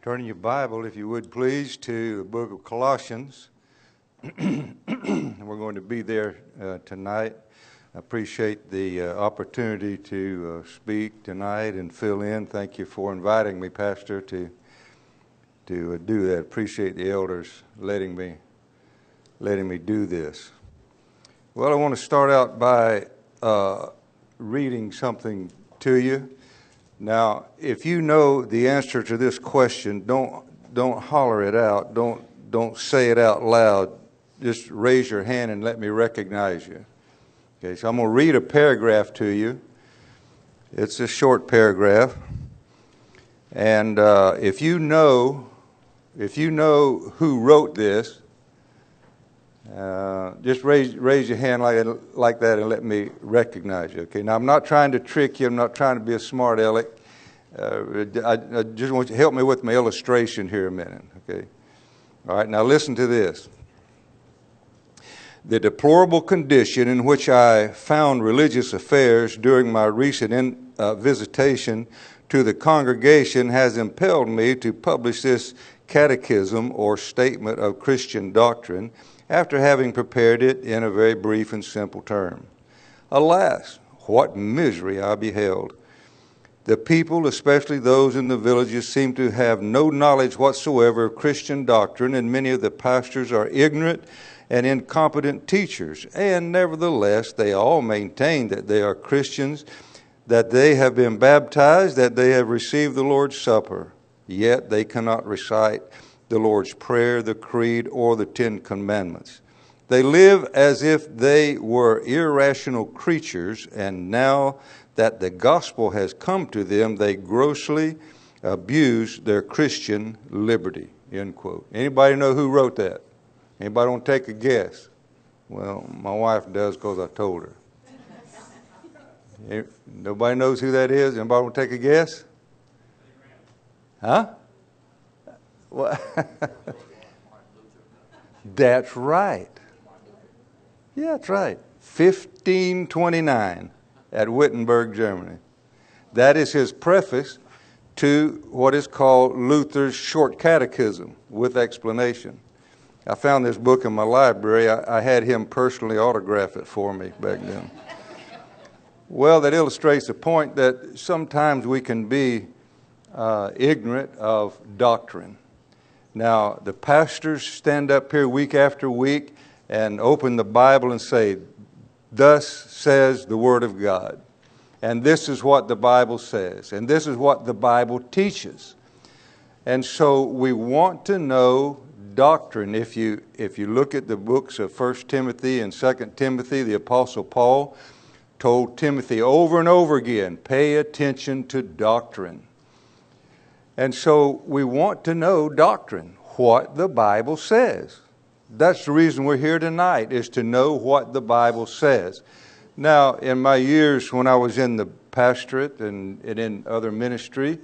Turn your Bible, if you would please, to the book of Colossians. We're going to be there uh, tonight. I appreciate the uh, opportunity to uh, speak tonight and fill in. Thank you for inviting me, Pastor, to to uh, do that. Appreciate the elders letting me letting me do this. Well, I want to start out by uh, reading something to you. Now, if you know the answer to this question, don't don't holler it out. Don't don't say it out loud. Just raise your hand and let me recognize you. Okay, so I'm going to read a paragraph to you. It's a short paragraph, and uh, if you know if you know who wrote this, uh, just raise raise your hand like like that and let me recognize you. Okay. Now I'm not trying to trick you. I'm not trying to be a smart aleck. Uh, I, I, just want you to help me with my illustration here a minute. Okay. All right. Now listen to this. The deplorable condition in which I found religious affairs during my recent in, uh, visitation to the congregation has impelled me to publish this catechism or statement of Christian doctrine after having prepared it in a very brief and simple term. Alas, what misery I beheld! The people, especially those in the villages, seem to have no knowledge whatsoever of Christian doctrine, and many of the pastors are ignorant and incompetent teachers. And nevertheless, they all maintain that they are Christians, that they have been baptized, that they have received the Lord's Supper. Yet they cannot recite the Lord's Prayer, the Creed, or the Ten Commandments. They live as if they were irrational creatures, and now that the gospel has come to them, they grossly abuse their Christian liberty. End quote. Anybody know who wrote that? Anybody want to take a guess? Well, my wife does because I told her. Eh, nobody knows who that is? Anybody want to take a guess? Huh? That's right. Yeah, that's right. 1529 at Wittenberg, Germany. That is his preface to what is called Luther's Short Catechism with explanation. I found this book in my library. I, I had him personally autograph it for me back then. well, that illustrates the point that sometimes we can be uh, ignorant of doctrine. Now, the pastors stand up here week after week and open the Bible and say, Thus says the Word of God. And this is what the Bible says. And this is what the Bible teaches. And so we want to know doctrine. If you, if you look at the books of 1 Timothy and 2 Timothy, the Apostle Paul told Timothy over and over again pay attention to doctrine. And so we want to know doctrine, what the Bible says. That's the reason we're here tonight, is to know what the Bible says. Now, in my years when I was in the pastorate and, and in other ministry,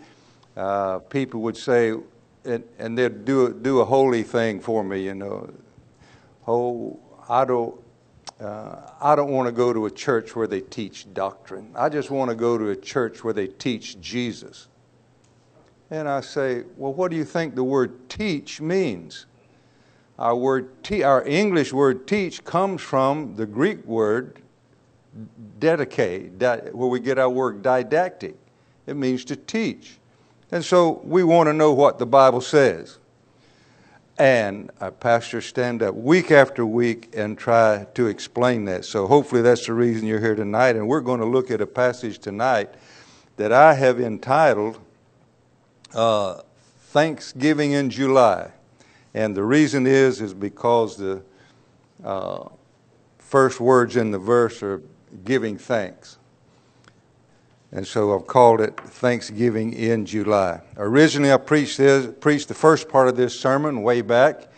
uh, people would say, and, and they'd do a, do a holy thing for me, you know. Oh, I don't, uh, I don't want to go to a church where they teach doctrine. I just want to go to a church where they teach Jesus. And I say, well, what do you think the word teach means? Our word, te- our English word teach comes from the Greek word didasko, di- where we get our word didactic. It means to teach. And so we want to know what the Bible says. And uh, our pastors stand up week after week and try to explain that. So hopefully that's the reason you're here tonight. And we're going to look at a passage tonight that I have entitled uh, Thanksgiving in July. And the reason is, is because the uh, first words in the verse are giving thanks. And so I've called it Thanksgiving in July. Originally, I preached, this, preached the first part of this sermon way back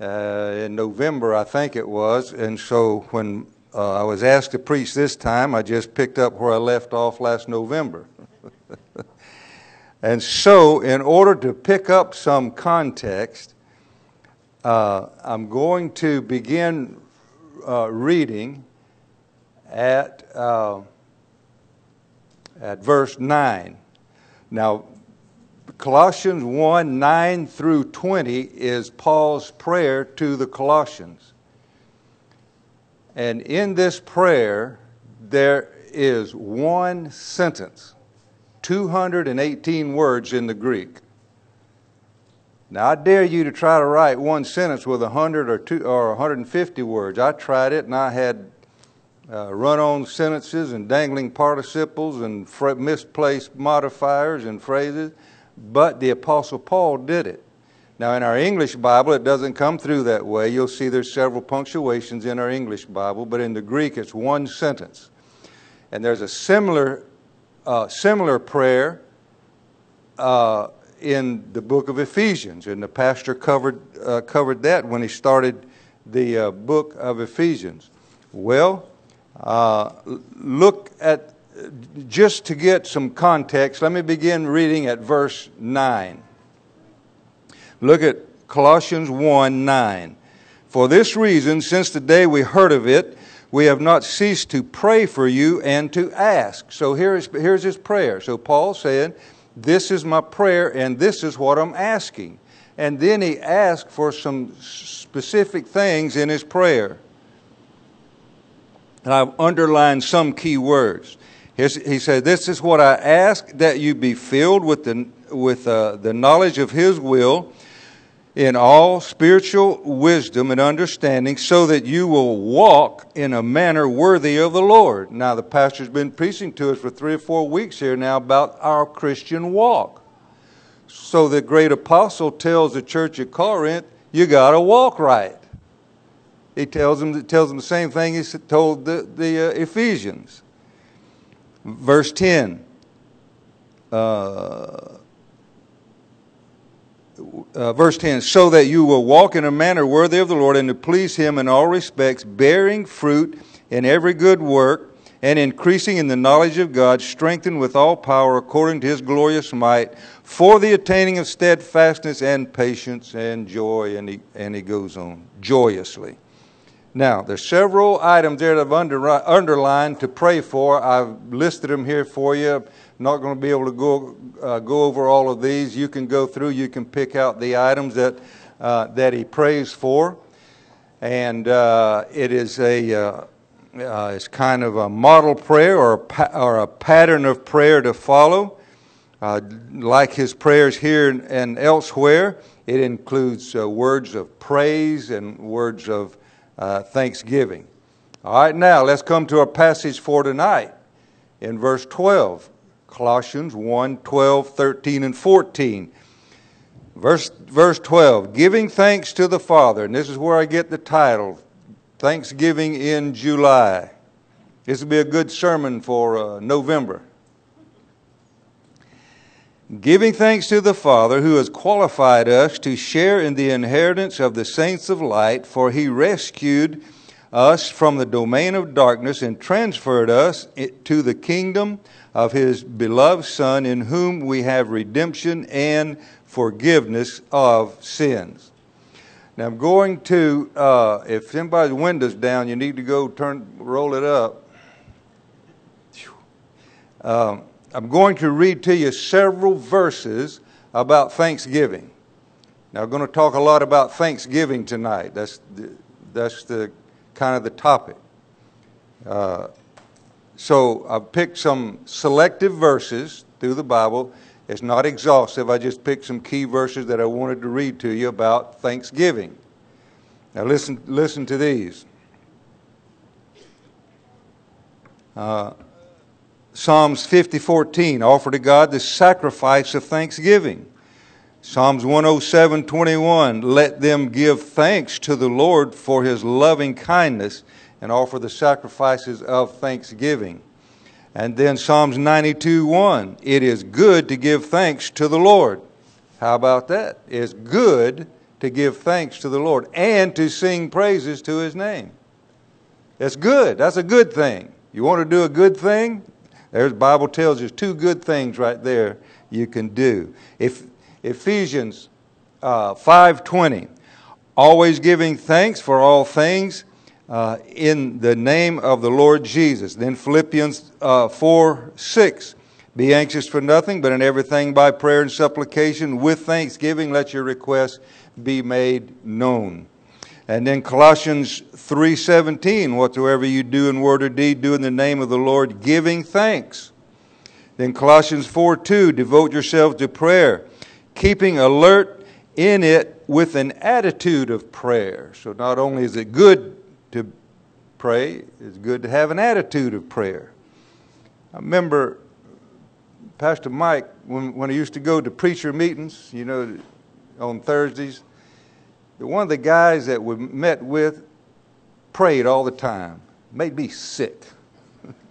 uh, in November, I think it was. And so when uh, I was asked to preach this time, I just picked up where I left off last November. And so, in order to pick up some context, uh, I'm going to begin uh, reading at, uh, at verse 9. Now, Colossians 1 9 through 20 is Paul's prayer to the Colossians. And in this prayer, there is one sentence, 218 words in the Greek. Now, I dare you to try to write one sentence with 100 or, two, or 150 words. I tried it and I had uh, run on sentences and dangling participles and misplaced modifiers and phrases, but the Apostle Paul did it. Now, in our English Bible, it doesn't come through that way. You'll see there's several punctuations in our English Bible, but in the Greek, it's one sentence. And there's a similar, uh, similar prayer uh, in the book of Ephesians, and the pastor covered, uh, covered that when he started the uh, book of Ephesians. Well, uh, look at, just to get some context, let me begin reading at verse 9. Look at Colossians 1 9. For this reason, since the day we heard of it, we have not ceased to pray for you and to ask. So here's, here's his prayer. So Paul said, This is my prayer and this is what I'm asking. And then he asked for some specific things in his prayer. And I've underlined some key words. he said, This is what I ask that you be filled with the, with, uh, the knowledge of his will in all spiritual wisdom and understanding, so that you will walk in a manner worthy of the Lord. Now, the pastor's been preaching to us for three or four weeks here now about our Christian walk. So the great apostle tells the church at Corinth, you got to walk right. He tells them, tells them the same thing he told the, the uh, Ephesians. Verse 10. Uh, uh, verse 10 so that you will walk in a manner worthy of the Lord and to please Him in all respects, bearing fruit in every good work and increasing in the knowledge of God, strengthened with all power according to His glorious might, for the attaining of steadfastness and patience and joy. And he, and he goes on joyously. Now, there's several items there that I've under, underlined to pray for. I've listed them here for you not going to be able to go, uh, go over all of these. You can go through, you can pick out the items that, uh, that he prays for. And uh, it is a, uh, uh, it's kind of a model prayer or a, pa- or a pattern of prayer to follow. Uh, like his prayers here and elsewhere, it includes words of praise and words of thanksgiving. All right, now let's come to our passage for tonight in verse 12. Colossians 1 12, 13, and 14. Verse, verse 12, giving thanks to the Father, and this is where I get the title, Thanksgiving in July. This will be a good sermon for uh, November. Giving thanks to the Father who has qualified us to share in the inheritance of the saints of light, for he rescued us from the domain of darkness and transferred us to the kingdom of his beloved Son, in whom we have redemption and forgiveness of sins. Now I'm going to, uh, if anybody's window's down, you need to go turn, roll it up. Um, I'm going to read to you several verses about Thanksgiving. Now, I'm going to talk a lot about Thanksgiving tonight. That's the, that's the kind of the topic. Uh, so I've picked some selective verses through the Bible. It's not exhaustive. I just picked some key verses that I wanted to read to you about Thanksgiving. Now listen, listen to these. Uh, Psalms 50:14 offer to God the sacrifice of thanksgiving. Psalms 107:21 let them give thanks to the Lord for his loving kindness and offer the sacrifices of thanksgiving. And then Psalms 92 1. It is good to give thanks to the Lord. How about that? It's good to give thanks to the Lord and to sing praises to his name. That's good. That's a good thing. You want to do a good thing? There's the Bible tells us two good things right there you can do. If Ephesians uh, 5:20, always giving thanks for all things uh, in the name of the Lord Jesus. Then Philippians uh, 4 6. Be anxious for nothing, but in everything by prayer and supplication with thanksgiving let your requests be made known. And then Colossians 3:17, whatsoever you do in word or deed, do in the name of the Lord, giving thanks. Then Colossians 4:2, devote yourselves to prayer, keeping alert in it with an attitude of prayer. So not only is it good to pray, it's good to have an attitude of prayer. I remember Pastor Mike, when, when he used to go to preacher meetings, you know, on Thursdays, one of the guys that we met with prayed all the time. Made me sick.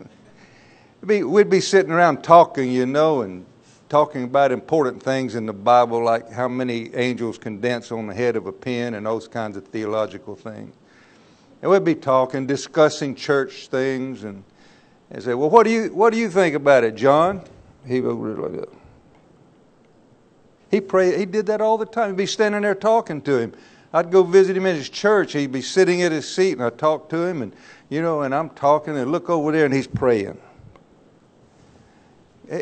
We'd be sitting around talking, you know, and talking about important things in the Bible, like how many angels can dance on the head of a pin and those kinds of theological things. And we'd be talking, discussing church things, and, and say, Well, what do, you, what do you think about it, John? He would like. He prayed, he did that all the time. He'd be standing there talking to him. I'd go visit him in his church. He'd be sitting at his seat, and I'd talk to him, and you know, and I'm talking, and look over there, and he's praying.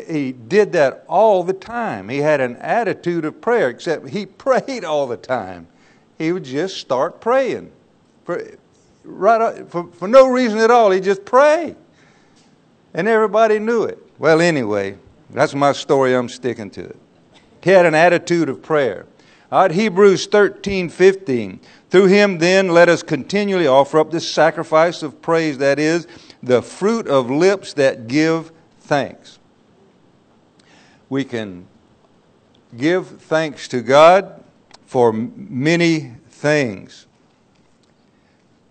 He did that all the time. He had an attitude of prayer, except he prayed all the time. He would just start praying. Right, uh, for, for no reason at all, he'd just prayed. And everybody knew it. Well, anyway, that's my story. I'm sticking to it. He had an attitude of prayer. All right, Hebrews 13, 15. Through him, then, let us continually offer up this sacrifice of praise, that is, the fruit of lips that give thanks we can give thanks to God for many things.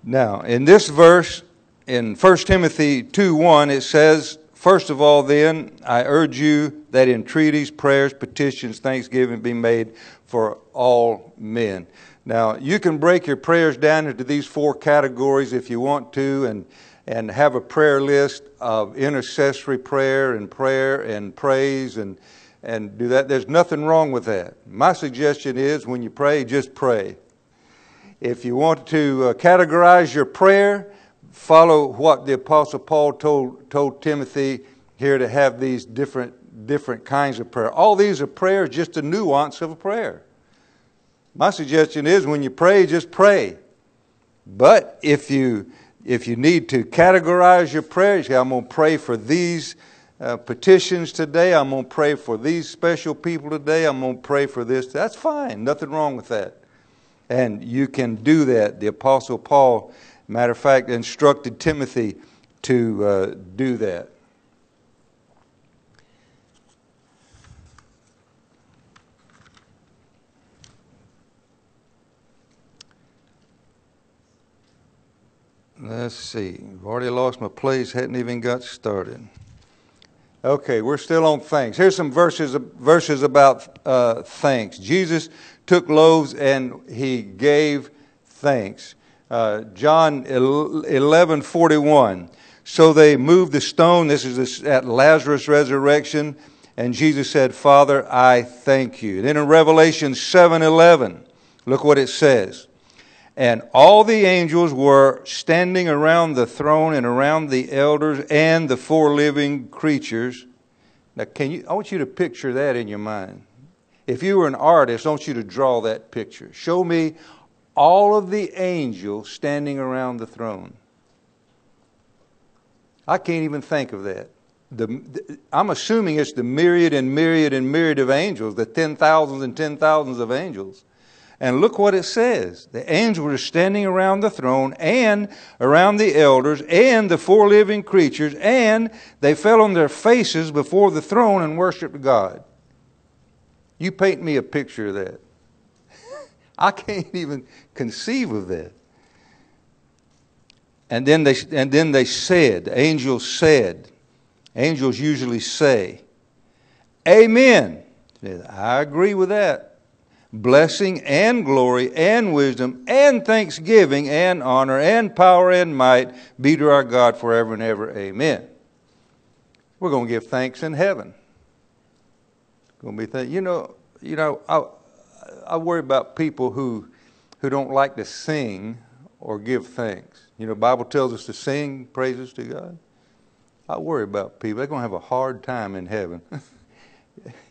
Now, in this verse, in 1 Timothy 2 1, it says, First of all, then, I urge you that entreaties, prayers, petitions, thanksgiving be made for all men. Now, you can break your prayers down into these four categories if you want to, and, and have a prayer list of intercessory prayer and prayer and praise and, and do that. There's nothing wrong with that. My suggestion is when you pray, just pray. If you want to uh, categorize your prayer, follow what the Apostle Paul told, told Timothy here to have these different, different kinds of prayer. All these are prayers, just a nuance of a prayer. My suggestion is when you pray, just pray. But if you if you need to categorize your prayers, I'm going to pray for these uh, petitions today. I'm going to pray for these special people today. I'm going to pray for this. That's fine. Nothing wrong with that. And you can do that. The Apostle Paul, matter of fact, instructed Timothy to uh, do that. Let's see. I've already lost my place, hadn't even got started. Okay, we're still on thanks. Here's some verses, verses about uh, thanks. Jesus took loaves and he gave thanks. Uh, John 11 41. So they moved the stone. This is at Lazarus' resurrection. And Jesus said, Father, I thank you. Then in Revelation 7 11, look what it says. And all the angels were standing around the throne and around the elders and the four living creatures. Now, can you, I want you to picture that in your mind. If you were an artist, I want you to draw that picture. Show me all of the angels standing around the throne. I can't even think of that. The, the, I'm assuming it's the myriad and myriad and myriad of angels, the ten thousands and ten thousands of angels. And look what it says. The angels were standing around the throne and around the elders and the four living creatures, and they fell on their faces before the throne and worshiped God. You paint me a picture of that. I can't even conceive of that. And then they, and then they said, angels said, angels usually say, Amen. I agree with that blessing and glory and wisdom and thanksgiving and honor and power and might be to our God forever and ever. Amen. We're going to give thanks in heaven. Going to be thank- you know, you know, I, I worry about people who who don't like to sing or give thanks. You know, Bible tells us to sing praises to God. I worry about people. They're going to have a hard time in heaven.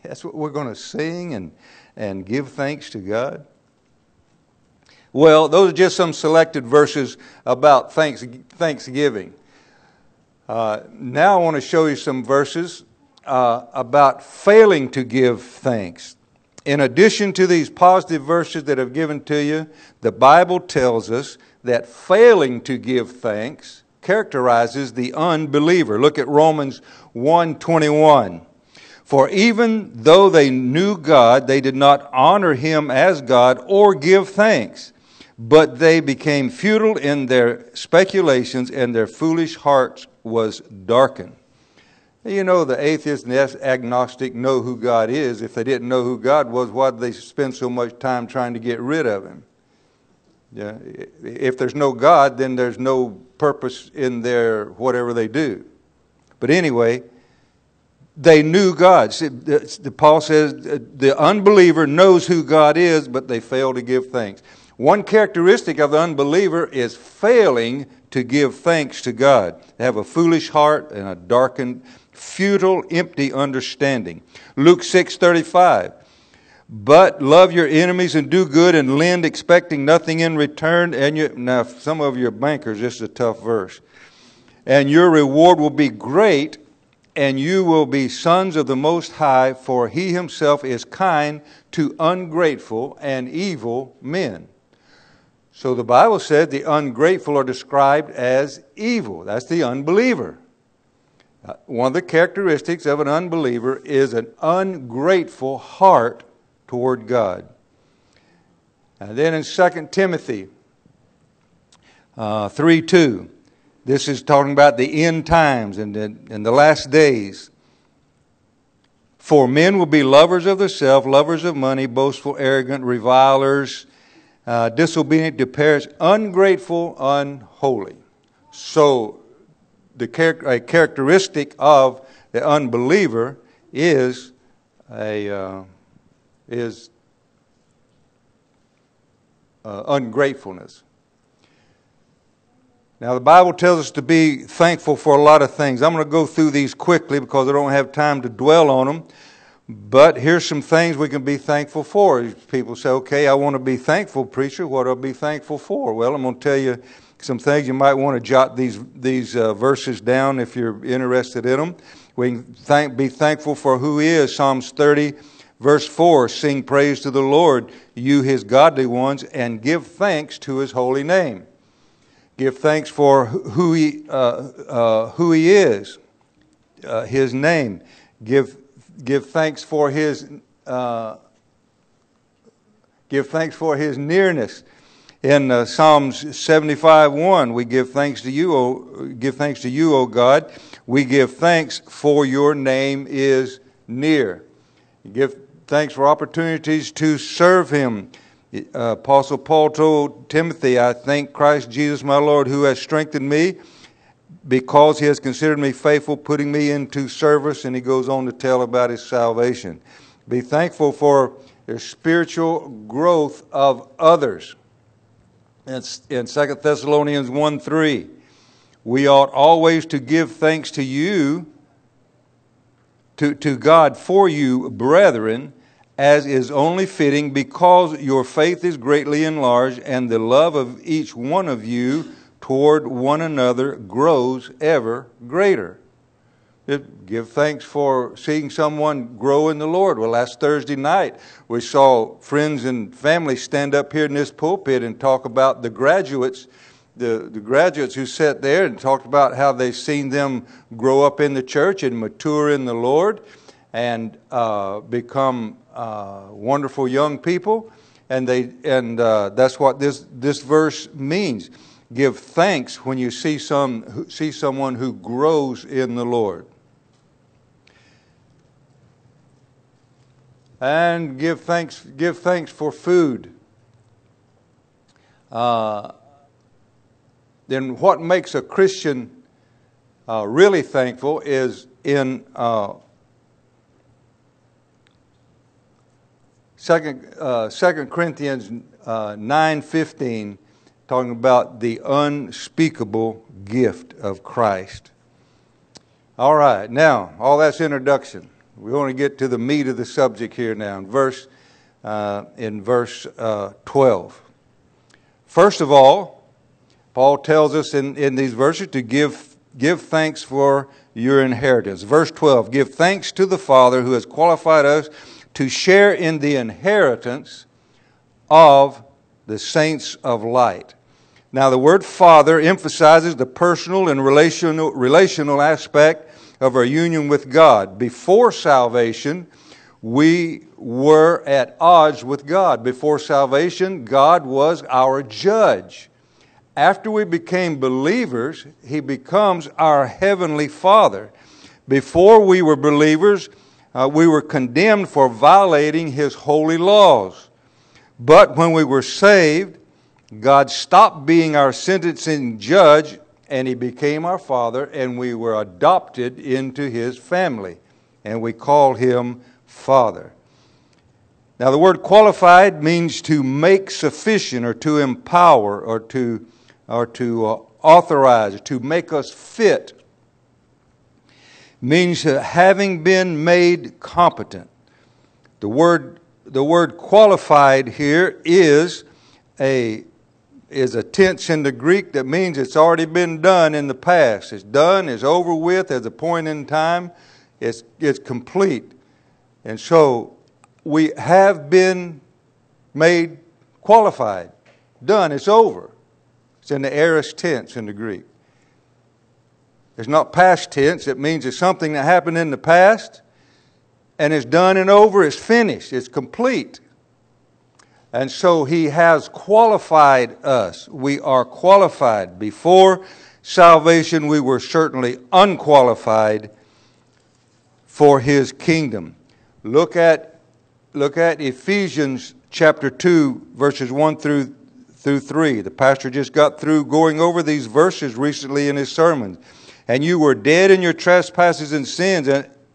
That's what we're going to sing and, and give thanks to God. Well, those are just some selected verses about thanks, Thanksgiving. Uh, now I want to show you some verses uh, about failing to give thanks. In addition to these positive verses that I've given to you, the Bible tells us that failing to give thanks characterizes the unbeliever. Look at Romans 1:21. For even though they knew God, they did not honor him as God or give thanks, but they became futile in their speculations and their foolish hearts was darkened. You know, the atheist and the agnostic know who God is. If they didn't know who God was, why did they spend so much time trying to get rid of him? Yeah, if there's no God, then there's no purpose in their whatever they do. But anyway, they knew God. Paul says uh, the unbeliever knows who God is, but they fail to give thanks. One characteristic of the unbeliever is failing to give thanks to God. They have a foolish heart and a darkened futile, empty understanding. Luke 6:35. But love your enemies and do good and lend, expecting nothing in return. And you, now, some of your bankers, this is a tough verse. And your reward will be great, and you will be sons of the Most High, for He Himself is kind to ungrateful and evil men. So the Bible said the ungrateful are described as evil. That's the unbeliever. One of the characteristics of an unbeliever is an ungrateful heart toward God. And then in 2 Timothy uh, 3 2, this is talking about the end times and the, and the last days. For men will be lovers of the self, lovers of money, boastful, arrogant, revilers, uh, disobedient to parents, ungrateful, unholy. So the char- a characteristic of the unbeliever is a uh, is uh, ungratefulness. Now, the Bible tells us to be thankful for a lot of things. I'm going to go through these quickly because I don't have time to dwell on them. But here's some things we can be thankful for. People say, okay, I want to be thankful, preacher. What do I be thankful for? Well, I'm going to tell you some things. You might want to jot these, these uh, verses down if you're interested in them. We can thank, be thankful for who He is. Psalms 30, verse 4 Sing praise to the Lord, you His godly ones, and give thanks to His holy name. Give thanks for who He, uh, uh, who he is, uh, His name. Give, give thanks for His. Uh, give thanks for his nearness in uh, Psalms 75 1, we give thanks to you, o, give thanks to you, O God. We give thanks for your name is near. Give thanks for opportunities to serve him. Uh, Apostle Paul told Timothy, I thank Christ Jesus my Lord who has strengthened me because he has considered me faithful, putting me into service. And he goes on to tell about his salvation. Be thankful for the spiritual growth of others in, in 2 Thessalonians 1 3. We ought always to give thanks to you, to, to God for you, brethren, as is only fitting, because your faith is greatly enlarged, and the love of each one of you toward one another grows ever greater. Give thanks for seeing someone grow in the Lord. Well, last Thursday night, we saw friends and family stand up here in this pulpit and talk about the graduates, the, the graduates who sat there and talked about how they've seen them grow up in the church and mature in the Lord and uh, become uh, wonderful young people. And, they, and uh, that's what this, this verse means. Give thanks when you see, some, see someone who grows in the Lord. and give thanks, give thanks for food. Uh, then what makes a Christian uh, really thankful is in uh, Second, uh, Second Corinthians uh, nine fifteen, talking about the unspeakable gift of Christ. All right, now, all that's introduction. We want to get to the meat of the subject here now in verse, uh, in verse uh, 12. First of all, Paul tells us in, in these verses to give, give thanks for your inheritance. Verse 12 Give thanks to the Father who has qualified us to share in the inheritance of the saints of light. Now, the word Father emphasizes the personal and relational, relational aspect of our union with God. Before salvation, we were at odds with God. Before salvation, God was our judge. After we became believers, He becomes our heavenly Father. Before we were believers, uh, we were condemned for violating His holy laws. But when we were saved, God stopped being our sentencing judge and He became our Father, and we were adopted into His family, and we call Him Father. Now, the word qualified means to make sufficient or to empower or to, or to uh, authorize, to make us fit. Means uh, having been made competent. The word, the word qualified here is a, is a tense in the Greek that means it's already been done in the past. It's done, it's over with, at a point in time, it's, it's complete. And so we have been made qualified, done, it's over. It's in the aorist tense in the Greek. It's not past tense, it means it's something that happened in the past and it's done and over, it's finished, it's complete. And so he has qualified us. We are qualified. Before salvation, we were certainly unqualified for his kingdom. Look at, look at Ephesians chapter 2, verses 1 through, through 3. The pastor just got through going over these verses recently in his sermon. And you were dead in your trespasses and sins,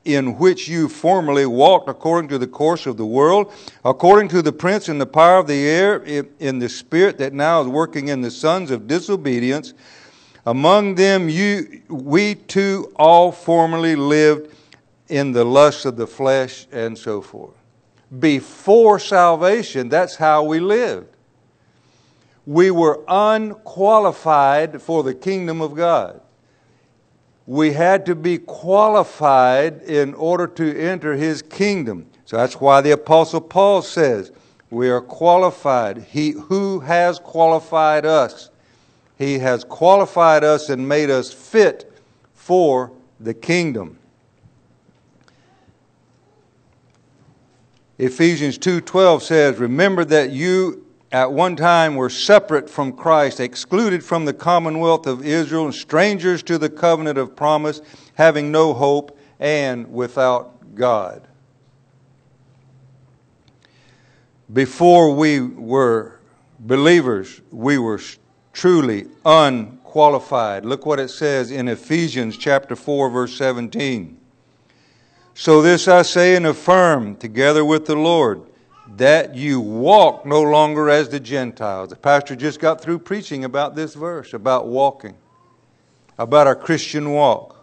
in which you formerly walked according to the course of the world, according to the prince and the power of the air, in the spirit that now is working in the sons of disobedience. Among them, you, we too all formerly lived in the lusts of the flesh and so forth. Before salvation, that's how we lived. We were unqualified for the kingdom of God we had to be qualified in order to enter his kingdom. So that's why the Apostle Paul says, We are qualified. He who has qualified us, he has qualified us and made us fit for the kingdom. Ephesians 2:12 says, "Remember that you at one time were separate from Christ, excluded from the commonwealth of Israel, and strangers to the covenant of promise, having no hope, and without God. Before we were believers, we were truly unqualified. Look what it says in Ephesians chapter 4 verse 17. So this I say and affirm together with the Lord that you walk no longer as the Gentiles. The pastor just got through preaching about this verse, about walking, about our Christian walk.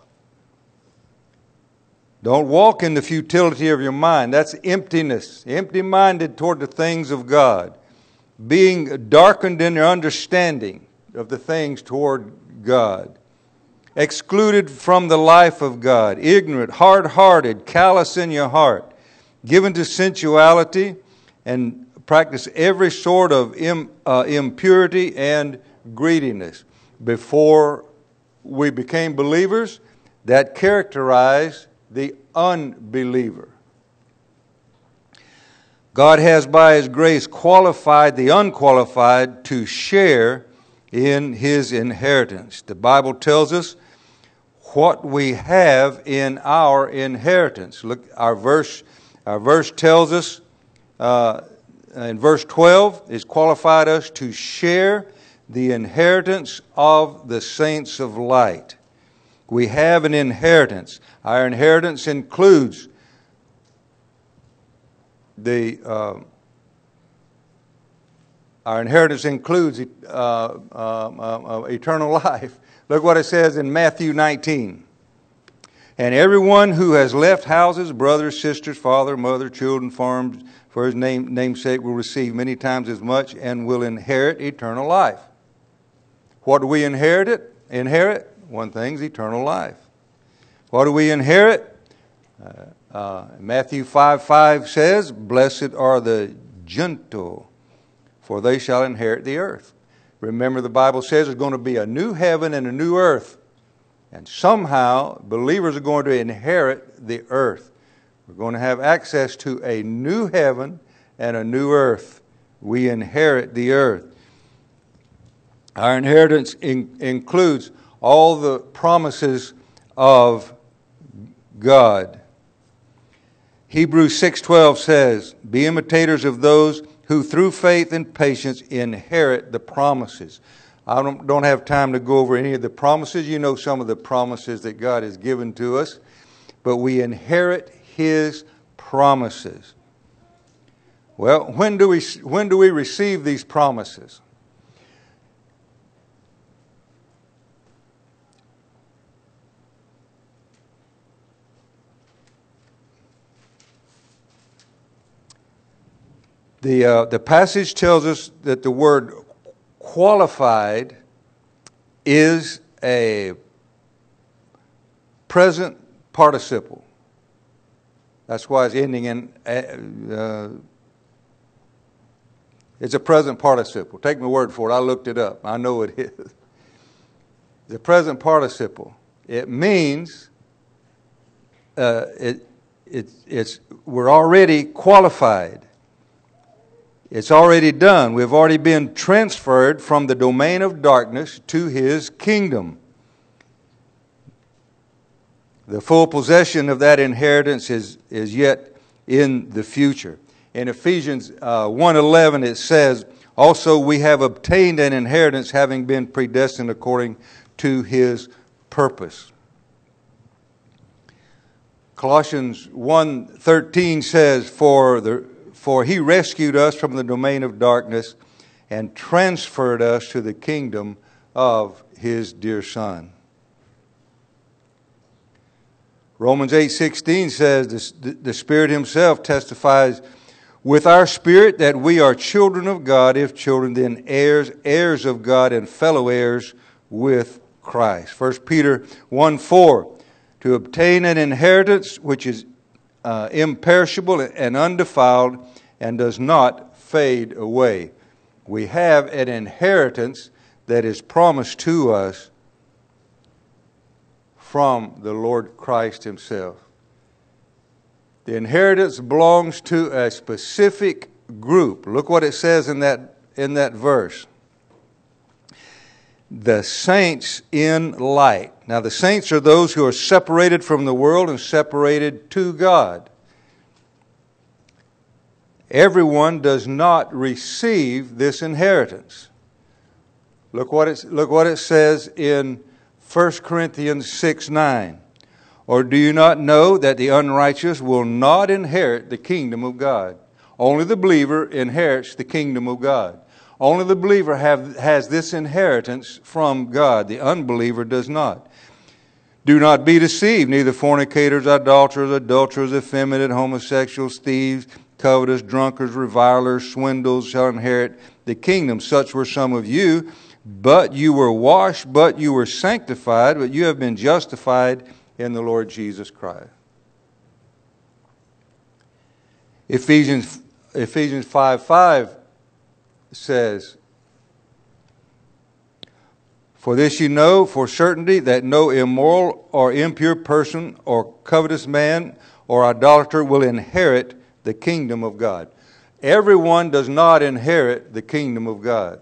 Don't walk in the futility of your mind. That's emptiness, empty minded toward the things of God, being darkened in your understanding of the things toward God, excluded from the life of God, ignorant, hard hearted, callous in your heart, given to sensuality and practice every sort of Im, uh, impurity and greediness. Before we became believers, that characterized the unbeliever. God has, by His grace, qualified the unqualified to share in His inheritance. The Bible tells us what we have in our inheritance. Look, our verse, our verse tells us uh, in verse 12 is qualified us to share the inheritance of the saints of light. We have an inheritance. Our inheritance includes the uh, our inheritance includes uh, uh, uh eternal life. Look what it says in Matthew 19. And everyone who has left houses, brothers, sisters, father, mother, children, farms, for his name, namesake will receive many times as much and will inherit eternal life. What do we inherit? It? Inherit? One thing's eternal life. What do we inherit? Uh, uh, Matthew 5 5 says, Blessed are the gentle, for they shall inherit the earth. Remember, the Bible says there's going to be a new heaven and a new earth. And somehow, believers are going to inherit the earth. We're going to have access to a new heaven and a new earth. We inherit the earth. Our inheritance in, includes all the promises of God. Hebrews 6:12 says, "Be imitators of those who through faith and patience inherit the promises." I don't, don't have time to go over any of the promises. You know some of the promises that God has given to us, but we inherit His promises. Well, when do we, when do we receive these promises? The, uh, the passage tells us that the word qualified is a present participle. That's why it's ending in, uh, uh, it's a present participle. Take my word for it. I looked it up. I know it is. The present participle. It means uh, it, it, it's, we're already qualified. It's already done. We've already been transferred from the domain of darkness to his kingdom. The full possession of that inheritance is, is yet in the future. In Ephesians uh, 1.11 it says, Also we have obtained an inheritance having been predestined according to his purpose. Colossians 1.13 says, For the for he rescued us from the domain of darkness and transferred us to the kingdom of his dear son. Romans 8:16 says the, the Spirit himself testifies with our spirit that we are children of God, if children then heirs, heirs of God and fellow heirs with Christ. 1 Peter 1 4, to obtain an inheritance which is uh, imperishable and undefiled and does not fade away. We have an inheritance that is promised to us from the Lord Christ Himself. The inheritance belongs to a specific group. Look what it says in that, in that verse. The saints in light. Now, the saints are those who are separated from the world and separated to God everyone does not receive this inheritance. Look what it, look what it says in 1 Corinthians 6 9. Or do you not know that the unrighteous will not inherit the kingdom of God? Only the believer inherits the kingdom of God. Only the believer have, has this inheritance from God. The unbeliever does not. Do not be deceived. Neither fornicators, idolaters, adulterers, effeminate, homosexuals, thieves, covetous, drunkards, revilers, swindles shall inherit the kingdom. Such were some of you. But you were washed, but you were sanctified, but you have been justified in the Lord Jesus Christ. Ephesians, Ephesians 5 5 says, For this you know for certainty that no immoral or impure person or covetous man or idolater will inherit the kingdom of God. Everyone does not inherit the kingdom of God.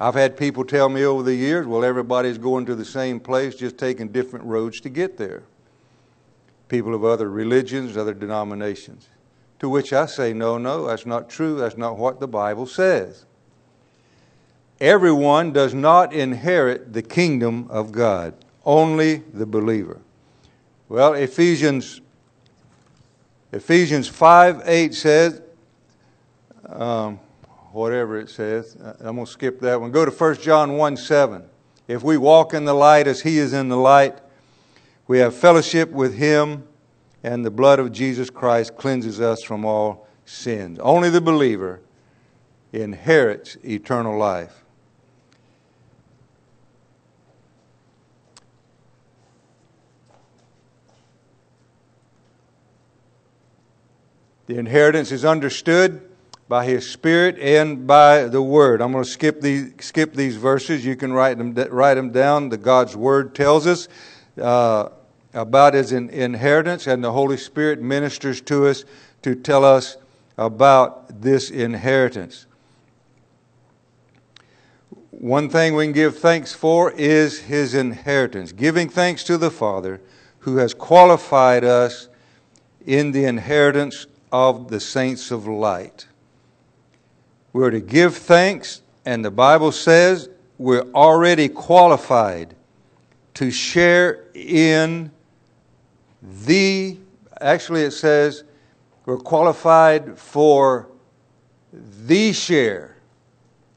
I've had people tell me over the years, well, everybody's going to the same place, just taking different roads to get there. People of other religions, other denominations. To which I say, no, no, that's not true. That's not what the Bible says. Everyone does not inherit the kingdom of God, only the believer. Well, Ephesians Ephesians 5 8 says, um, whatever it says, uh, I'm going to skip that one. Go to 1 John 1 7. If we walk in the light as he is in the light, We have fellowship with Him, and the blood of Jesus Christ cleanses us from all sins. Only the believer inherits eternal life. The inheritance is understood by His Spirit and by the Word. I'm going to skip these, skip these verses. You can write them, write them down. The God's Word tells us uh, about His inheritance, and the Holy Spirit ministers to us to tell us about this inheritance. One thing we can give thanks for is His inheritance, giving thanks to the Father who has qualified us in the inheritance of the saints of light. We're to give thanks, and the Bible says we're already qualified to share in the, actually, it says we're qualified for the share.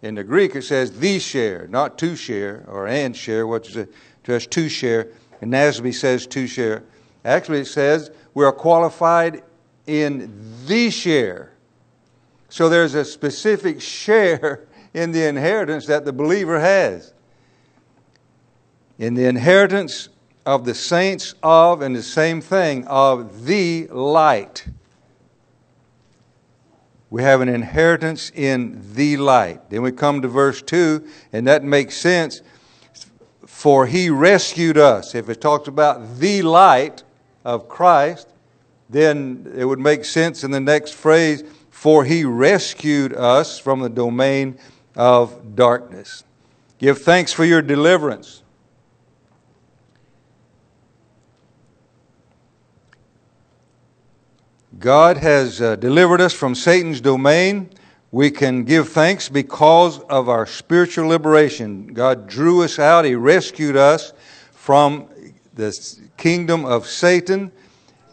In the Greek, it says the share, not to share or and share, which is just to share. And NASB says to share. Actually, it says we are qualified in the share. So there's a specific share in the inheritance that the believer has. In the inheritance of the saints of, and the same thing, of the light. We have an inheritance in the light. Then we come to verse 2, and that makes sense. For he rescued us. If it talks about the light of Christ, then it would make sense in the next phrase, for he rescued us from the domain of darkness. Give thanks for your deliverance. God has uh, delivered us from Satan's domain. We can give thanks because of our spiritual liberation. God drew us out, He rescued us from the kingdom of Satan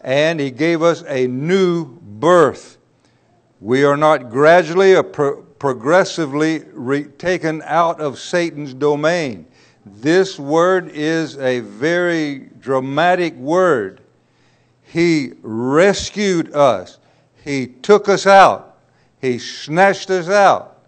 and He gave us a new birth. We are not gradually or pro- progressively re- taken out of Satan's domain. This word is a very dramatic word. He rescued us, He took us out, He snatched us out.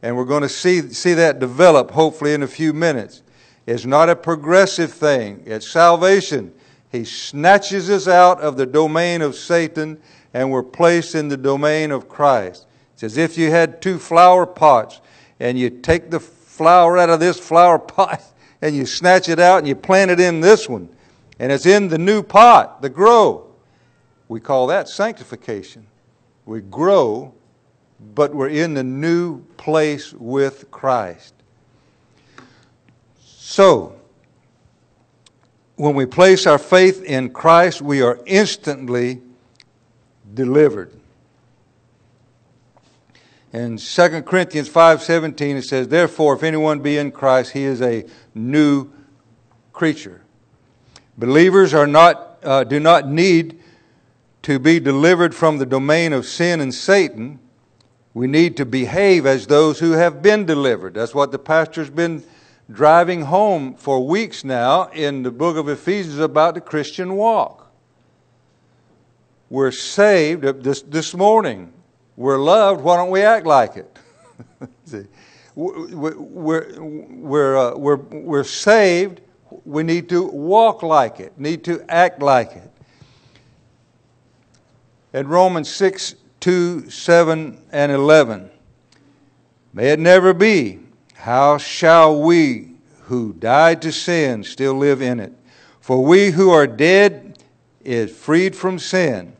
And we're going to see, see that develop hopefully in a few minutes. It's not a progressive thing, it's salvation. He snatches us out of the domain of Satan and we're placed in the domain of Christ. It's as if you had two flower pots and you take the flower out of this flower pot and you snatch it out and you plant it in this one. And it's in the new pot, the grow. We call that sanctification. We grow, but we're in the new place with Christ. So, when we place our faith in Christ, we are instantly delivered. In 2 Corinthians 5:17 it says, "Therefore if anyone be in Christ, he is a new creature." Believers are not uh, do not need to be delivered from the domain of sin and Satan. We need to behave as those who have been delivered. That's what the pastor's been driving home for weeks now in the book of Ephesians about the Christian walk. We're saved this, this morning. We're loved. Why don't we act like it? See, we're, we're, uh, we're, we're saved. We need to walk like it, need to act like it. In Romans 6 2, 7, and 11, may it never be how shall we who died to sin still live in it? For we who are dead is freed from sin.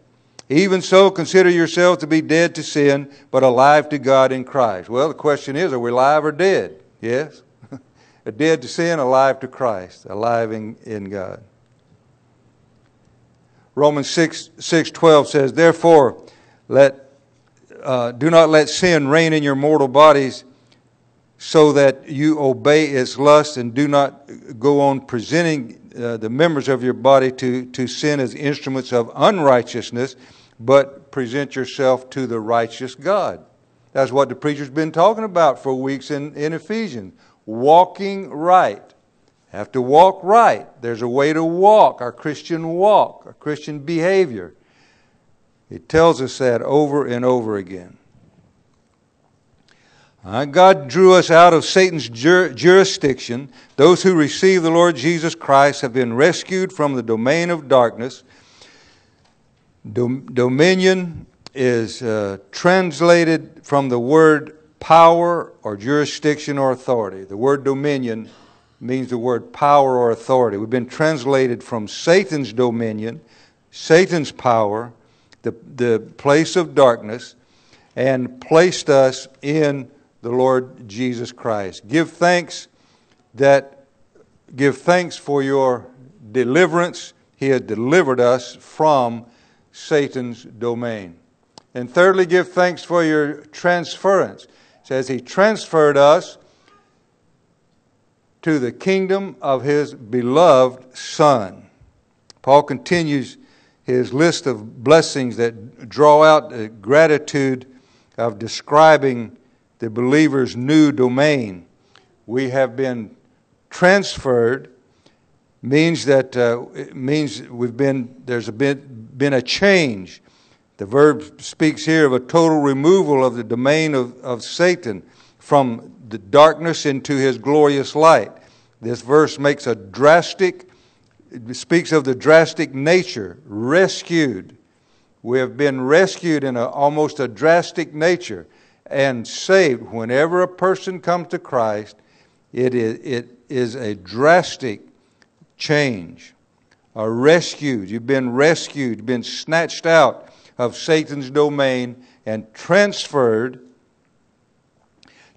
Even so, consider yourself to be dead to sin, but alive to God in Christ. Well, the question is, are we alive or dead? Yes. dead to sin, alive to Christ, alive in, in God. Romans 6, 6 12 says, Therefore, let, uh, do not let sin reign in your mortal bodies so that you obey its lust and do not go on presenting uh, the members of your body to, to sin as instruments of unrighteousness, but present yourself to the righteous God. That's what the preacher's been talking about for weeks in, in Ephesians. Walking right, have to walk right. There's a way to walk, our Christian walk, our Christian behavior. It tells us that over and over again. God drew us out of Satan's jur- jurisdiction. Those who receive the Lord Jesus Christ have been rescued from the domain of darkness. Dom- dominion is uh, translated from the word power or jurisdiction or authority. The word dominion means the word power or authority. We've been translated from Satan's dominion, Satan's power, the, the place of darkness, and placed us in the Lord Jesus Christ. Give thanks that give thanks for your deliverance. He has delivered us from Satan's domain. And thirdly, give thanks for your transference. It says he transferred us to the kingdom of his beloved Son. Paul continues his list of blessings that draw out the gratitude of describing the believer's new domain. We have been transferred means that uh, means we've been there's a been, been a change. The verb speaks here of a total removal of the domain of, of Satan from the darkness into his glorious light. This verse makes a drastic speaks of the drastic nature, rescued. We have been rescued in a, almost a drastic nature and saved. Whenever a person comes to Christ, it is, it is a drastic change. are rescued. You've been rescued, been snatched out of Satan's domain and transferred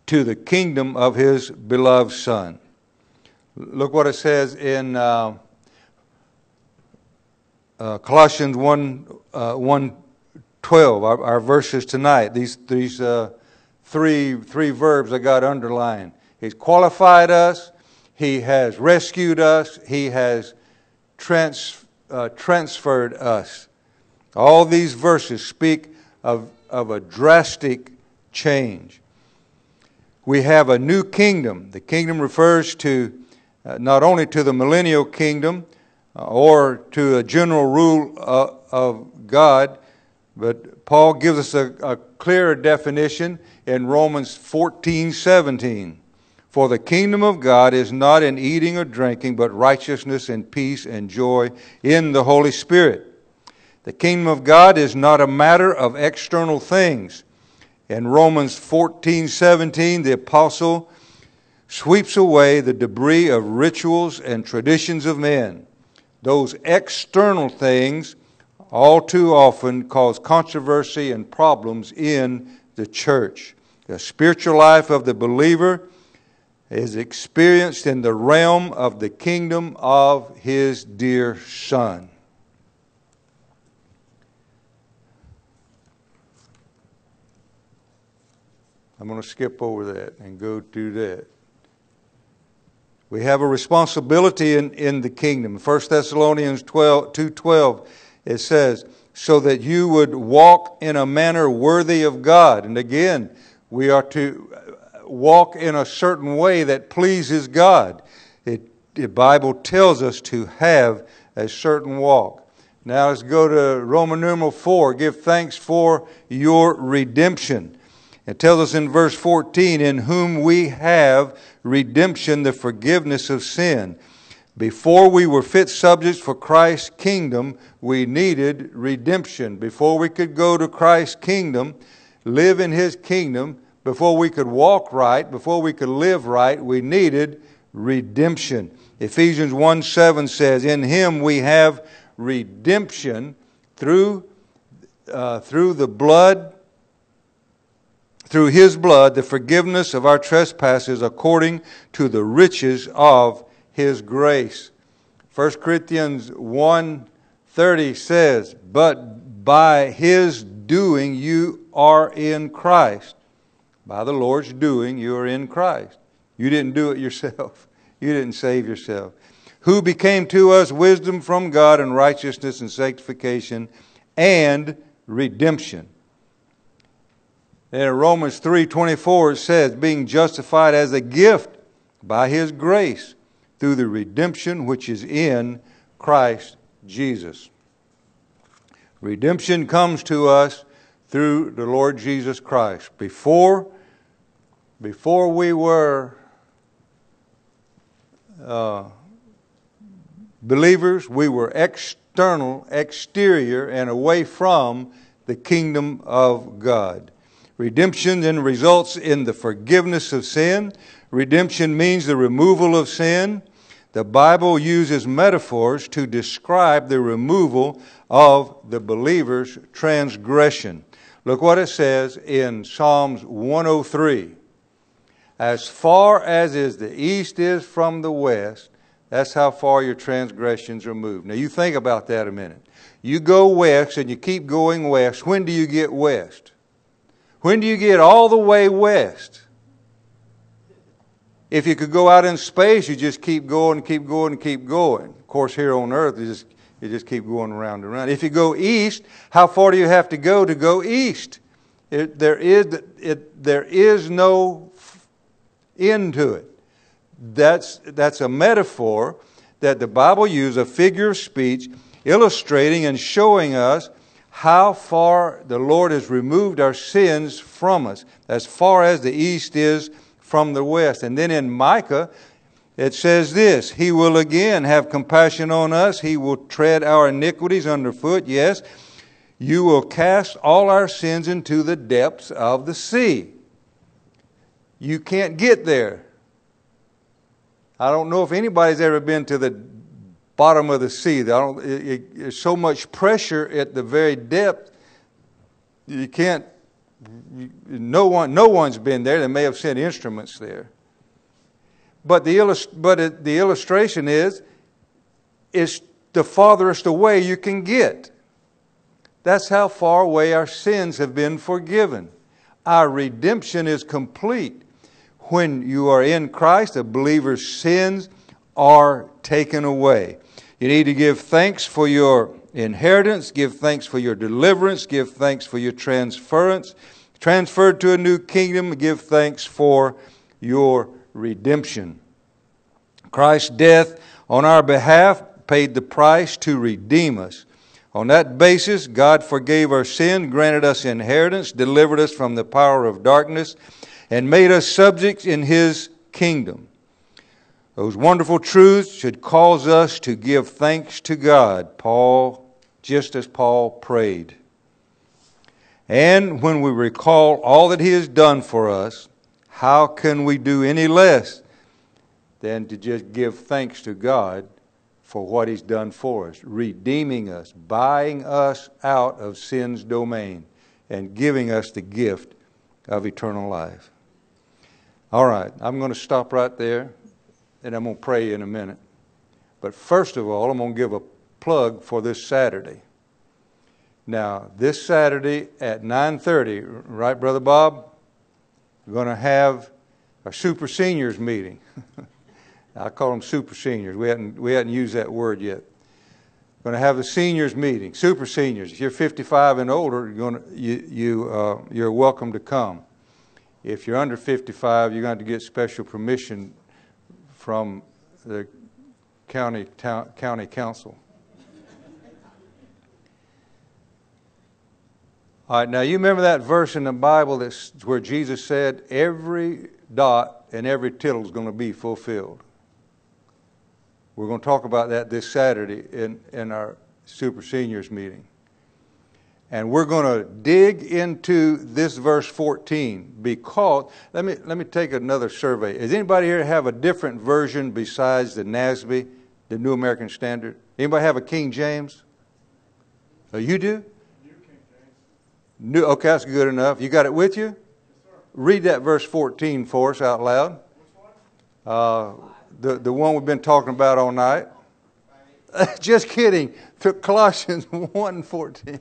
to the kingdom of his beloved Son. Look what it says in. Uh, uh, Colossians 1, uh, 1 12, our, our, verses tonight, these, these uh, three, three verbs that got underlined. He's qualified us, He has rescued us, He has trans, uh, transferred us. All these verses speak of, of a drastic change. We have a new kingdom. The kingdom refers to uh, not only to the millennial kingdom, uh, or to a general rule uh, of God, but Paul gives us a, a clearer definition in Romans 14 17. For the kingdom of God is not in eating or drinking, but righteousness and peace and joy in the Holy Spirit. The kingdom of God is not a matter of external things. In Romans 14 17, the apostle sweeps away the debris of rituals and traditions of men those external things all too often cause controversy and problems in the church. The spiritual life of the believer is experienced in the realm of the kingdom of his dear Son. I'm going to skip over that and go to that. We have a responsibility in, in the kingdom. 1 Thessalonians 12, 2.12, it says, so that you would walk in a manner worthy of God. And again, we are to walk in a certain way that pleases God. It, the Bible tells us to have a certain walk. Now let's go to Roman numeral 4. Give thanks for your redemption. It tells us in verse 14, in whom we have redemption, the forgiveness of sin. Before we were fit subjects for Christ's kingdom, we needed redemption. Before we could go to Christ's kingdom, live in His kingdom, before we could walk right, before we could live right, we needed redemption. Ephesians 1 7 says, In Him we have redemption through, uh, through the blood through his blood the forgiveness of our trespasses according to the riches of his grace. 1 Corinthians 1:30 says, "But by his doing you are in Christ." By the Lord's doing you are in Christ. You didn't do it yourself. You didn't save yourself. Who became to us wisdom from God and righteousness and sanctification and redemption And in Romans 3:24 it says, being justified as a gift by his grace through the redemption which is in Christ Jesus. Redemption comes to us through the Lord Jesus Christ. Before, before we were uh, believers, we were external, exterior, and away from the kingdom of God. Redemption then results in the forgiveness of sin. Redemption means the removal of sin. The Bible uses metaphors to describe the removal of the believer's transgression. Look what it says in Psalms 103. As far as is the east is from the west, that's how far your transgressions are moved. Now you think about that a minute. You go west and you keep going west. When do you get west? When do you get all the way west? If you could go out in space, you just keep going keep going keep going. Of course, here on earth, you just, you just keep going around and around. If you go east, how far do you have to go to go east? It, there, is, it, there is no end to it. That's, that's a metaphor that the Bible uses, a figure of speech, illustrating and showing us how far the Lord has removed our sins from us, as far as the east is from the west. And then in Micah, it says this He will again have compassion on us, He will tread our iniquities underfoot. Yes, you will cast all our sins into the depths of the sea. You can't get there. I don't know if anybody's ever been to the bottom of the sea. It, it, there's so much pressure at the very depth, you can't no, one, no one's been there. They may have sent instruments there. But the, illust- but it, the illustration is it's the farthest away you can get. That's how far away our sins have been forgiven. Our redemption is complete. When you are in Christ, a believer's sins are taken away. You need to give thanks for your inheritance, give thanks for your deliverance, give thanks for your transference, transferred to a new kingdom, give thanks for your redemption. Christ's death on our behalf paid the price to redeem us. On that basis, God forgave our sin, granted us inheritance, delivered us from the power of darkness, and made us subjects in His kingdom. Those wonderful truths should cause us to give thanks to God, Paul, just as Paul prayed. And when we recall all that He has done for us, how can we do any less than to just give thanks to God for what He's done for us, redeeming us, buying us out of sin's domain, and giving us the gift of eternal life? All right, I'm going to stop right there and I'm going to pray in a minute. But first of all, I'm going to give a plug for this Saturday. Now, this Saturday at 9:30, right, Brother Bob? We're going to have a super seniors meeting. I call them super seniors. We hadn't we hadn't used that word yet. We're going to have the seniors meeting, super seniors. If you're 55 and older, you're to, you, you uh, you're welcome to come. If you're under 55, you're going to get special permission from the county, town, county council. All right, now you remember that verse in the Bible that's where Jesus said, every dot and every tittle is going to be fulfilled. We're going to talk about that this Saturday in, in our Super Seniors meeting. And we're going to dig into this verse 14 because, let me, let me take another survey. Does anybody here have a different version besides the NASB, the New American Standard? Anybody have a King James? Oh, you do? New King James. New, okay, that's good enough. You got it with you? Yes, sir. Read that verse 14 for us out loud. Which one? Uh, the, the one we've been talking about all night. Just kidding. Colossians 1 14.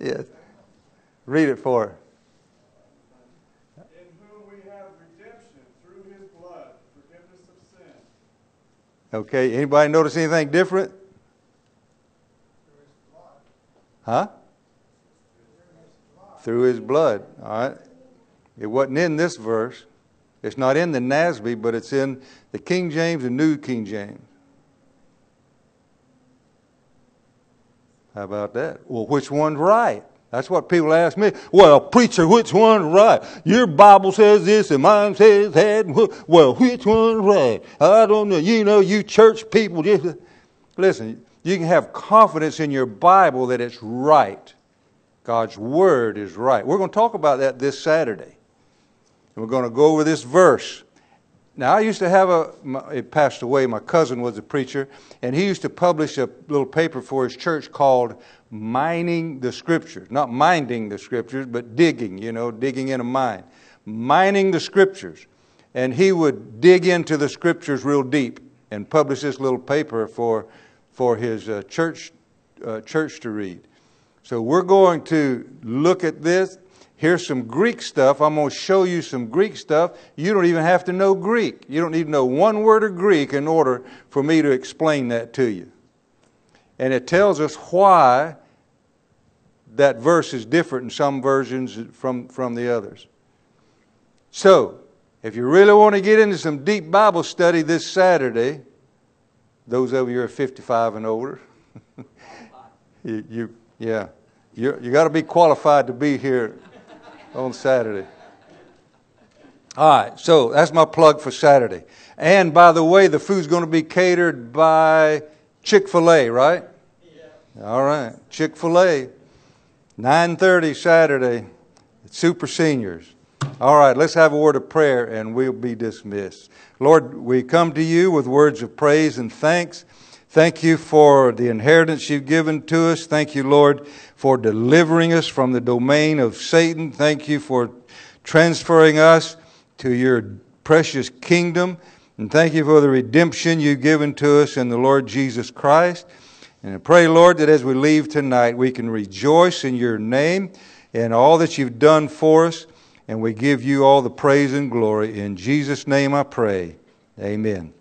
Yes. Read it for her. In whom we have redemption through his blood, forgiveness of sin. Okay. Anybody notice anything different? Huh? Through his blood. All right. It wasn't in this verse. It's not in the NASB, but it's in the King James and New King James. How about that? Well, which one's right? That's what people ask me. Well, preacher, which one's right? Your Bible says this and mine says that. Well, which one's right? I don't know. You know, you church people just listen. You can have confidence in your Bible that it's right. God's Word is right. We're going to talk about that this Saturday. And we're going to go over this verse. Now, I used to have a, it passed away, my cousin was a preacher, and he used to publish a little paper for his church called Mining the Scriptures. Not minding the Scriptures, but digging, you know, digging in a mine. Mining the Scriptures. And he would dig into the Scriptures real deep and publish this little paper for, for his uh, church, uh, church to read. So we're going to look at this. Here's some Greek stuff. I'm going to show you some Greek stuff. You don't even have to know Greek. You don't need to know one word of Greek in order for me to explain that to you. And it tells us why that verse is different in some versions from, from the others. So, if you really want to get into some deep Bible study this Saturday, those of you who are 55 and older, you, you, yeah, you you got to be qualified to be here on Saturday. All right, so that's my plug for Saturday. And by the way, the food's going to be catered by Chick Fil A, right? Yeah. All right, Chick Fil A, 9:30 Saturday, Super Seniors. All right, let's have a word of prayer and we'll be dismissed. Lord, we come to you with words of praise and thanks. Thank you for the inheritance you've given to us. Thank you, Lord, for delivering us from the domain of Satan. Thank you for transferring us to your precious kingdom. And thank you for the redemption you've given to us in the Lord Jesus Christ. And I pray, Lord, that as we leave tonight, we can rejoice in your name and all that you've done for us. And we give you all the praise and glory. In Jesus' name I pray. Amen.